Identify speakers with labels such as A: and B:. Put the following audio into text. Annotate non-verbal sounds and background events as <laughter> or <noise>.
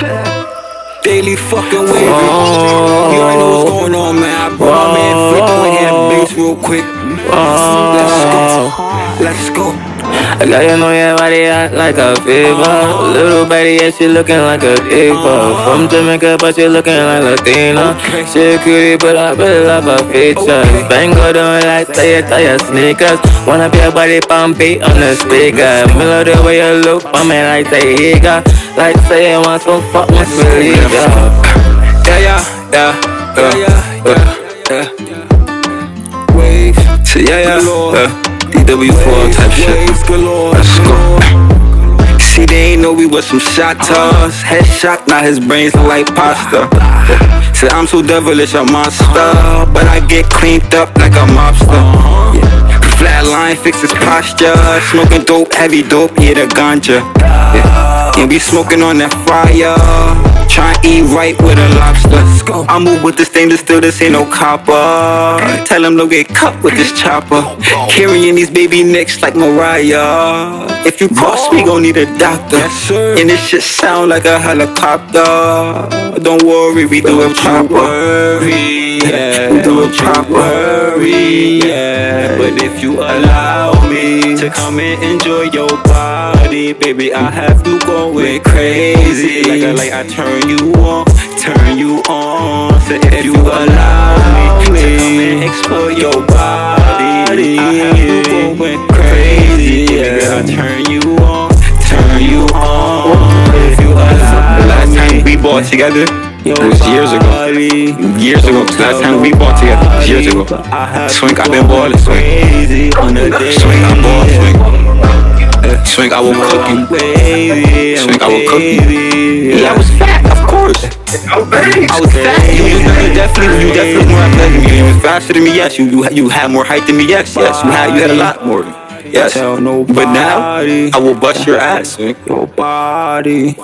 A: <laughs> Daily fucking wavy. You already know what's going on, man. I brought my man Flick with him bass real quick. Let's go. Let's go.
B: I got you know your body hot like a fever. Little baby, yeah, she looking like a diva. From Jamaica, but she looking like Latina. She cutie, but I really love her features. Bang down like it to your sneakers. Wanna be a body pumpy on the speaker. Mellow the way you look, I mean like say he got. Like say you want some fuck, must believe ya.
A: Yeah, yeah, yeah, yeah, yeah, yeah. Wave,
C: yeah, yeah, yeah. DW4 type shit. Let's
A: go. See, they ain't know we was some shot toss. Headshot, now his brains look like pasta. Ah. Said I'm so devilish, a monster. But I get cleaned up like a mobster. Yeah. Flatline, fix his posture. Smoking dope, heavy dope, yeah, the ganja. Yeah. And be smoking on that fire. Try and eat right with a lobster. I move with the stainless steel, this ain't no copper. Tell him don't get cut with this chopper. Carrying these baby necks like Mariah. If you cross me, gon' need a doctor. And this shit sound like a helicopter. Don't worry, we do it proper. Yeah, we do it proper. Yeah, but if you allow me to come and enjoy your body, baby, I have to go with crazy. Like I like I turn you on, turn you on. So if you allow me to come and explore your body, I have you going crazy. Yeah, I turn you on, turn you on. If you allow
C: the last time we bought together. It was years ago. Years ago. Last time we bought together. Years ago. Swing, I've been balling. Swing. Swing, I'm ball. Swing. Swing, I will cook you. Swing, I will cook you. Yeah, I was fat. Of course.
A: I was fast. You, you, definitely, you definitely more athletic. Than me. You was faster than me. Yes, you, you, you had more height than me. Yes, yes, you had, you had a lot more. Yes, but now I will bust your ass. Your body.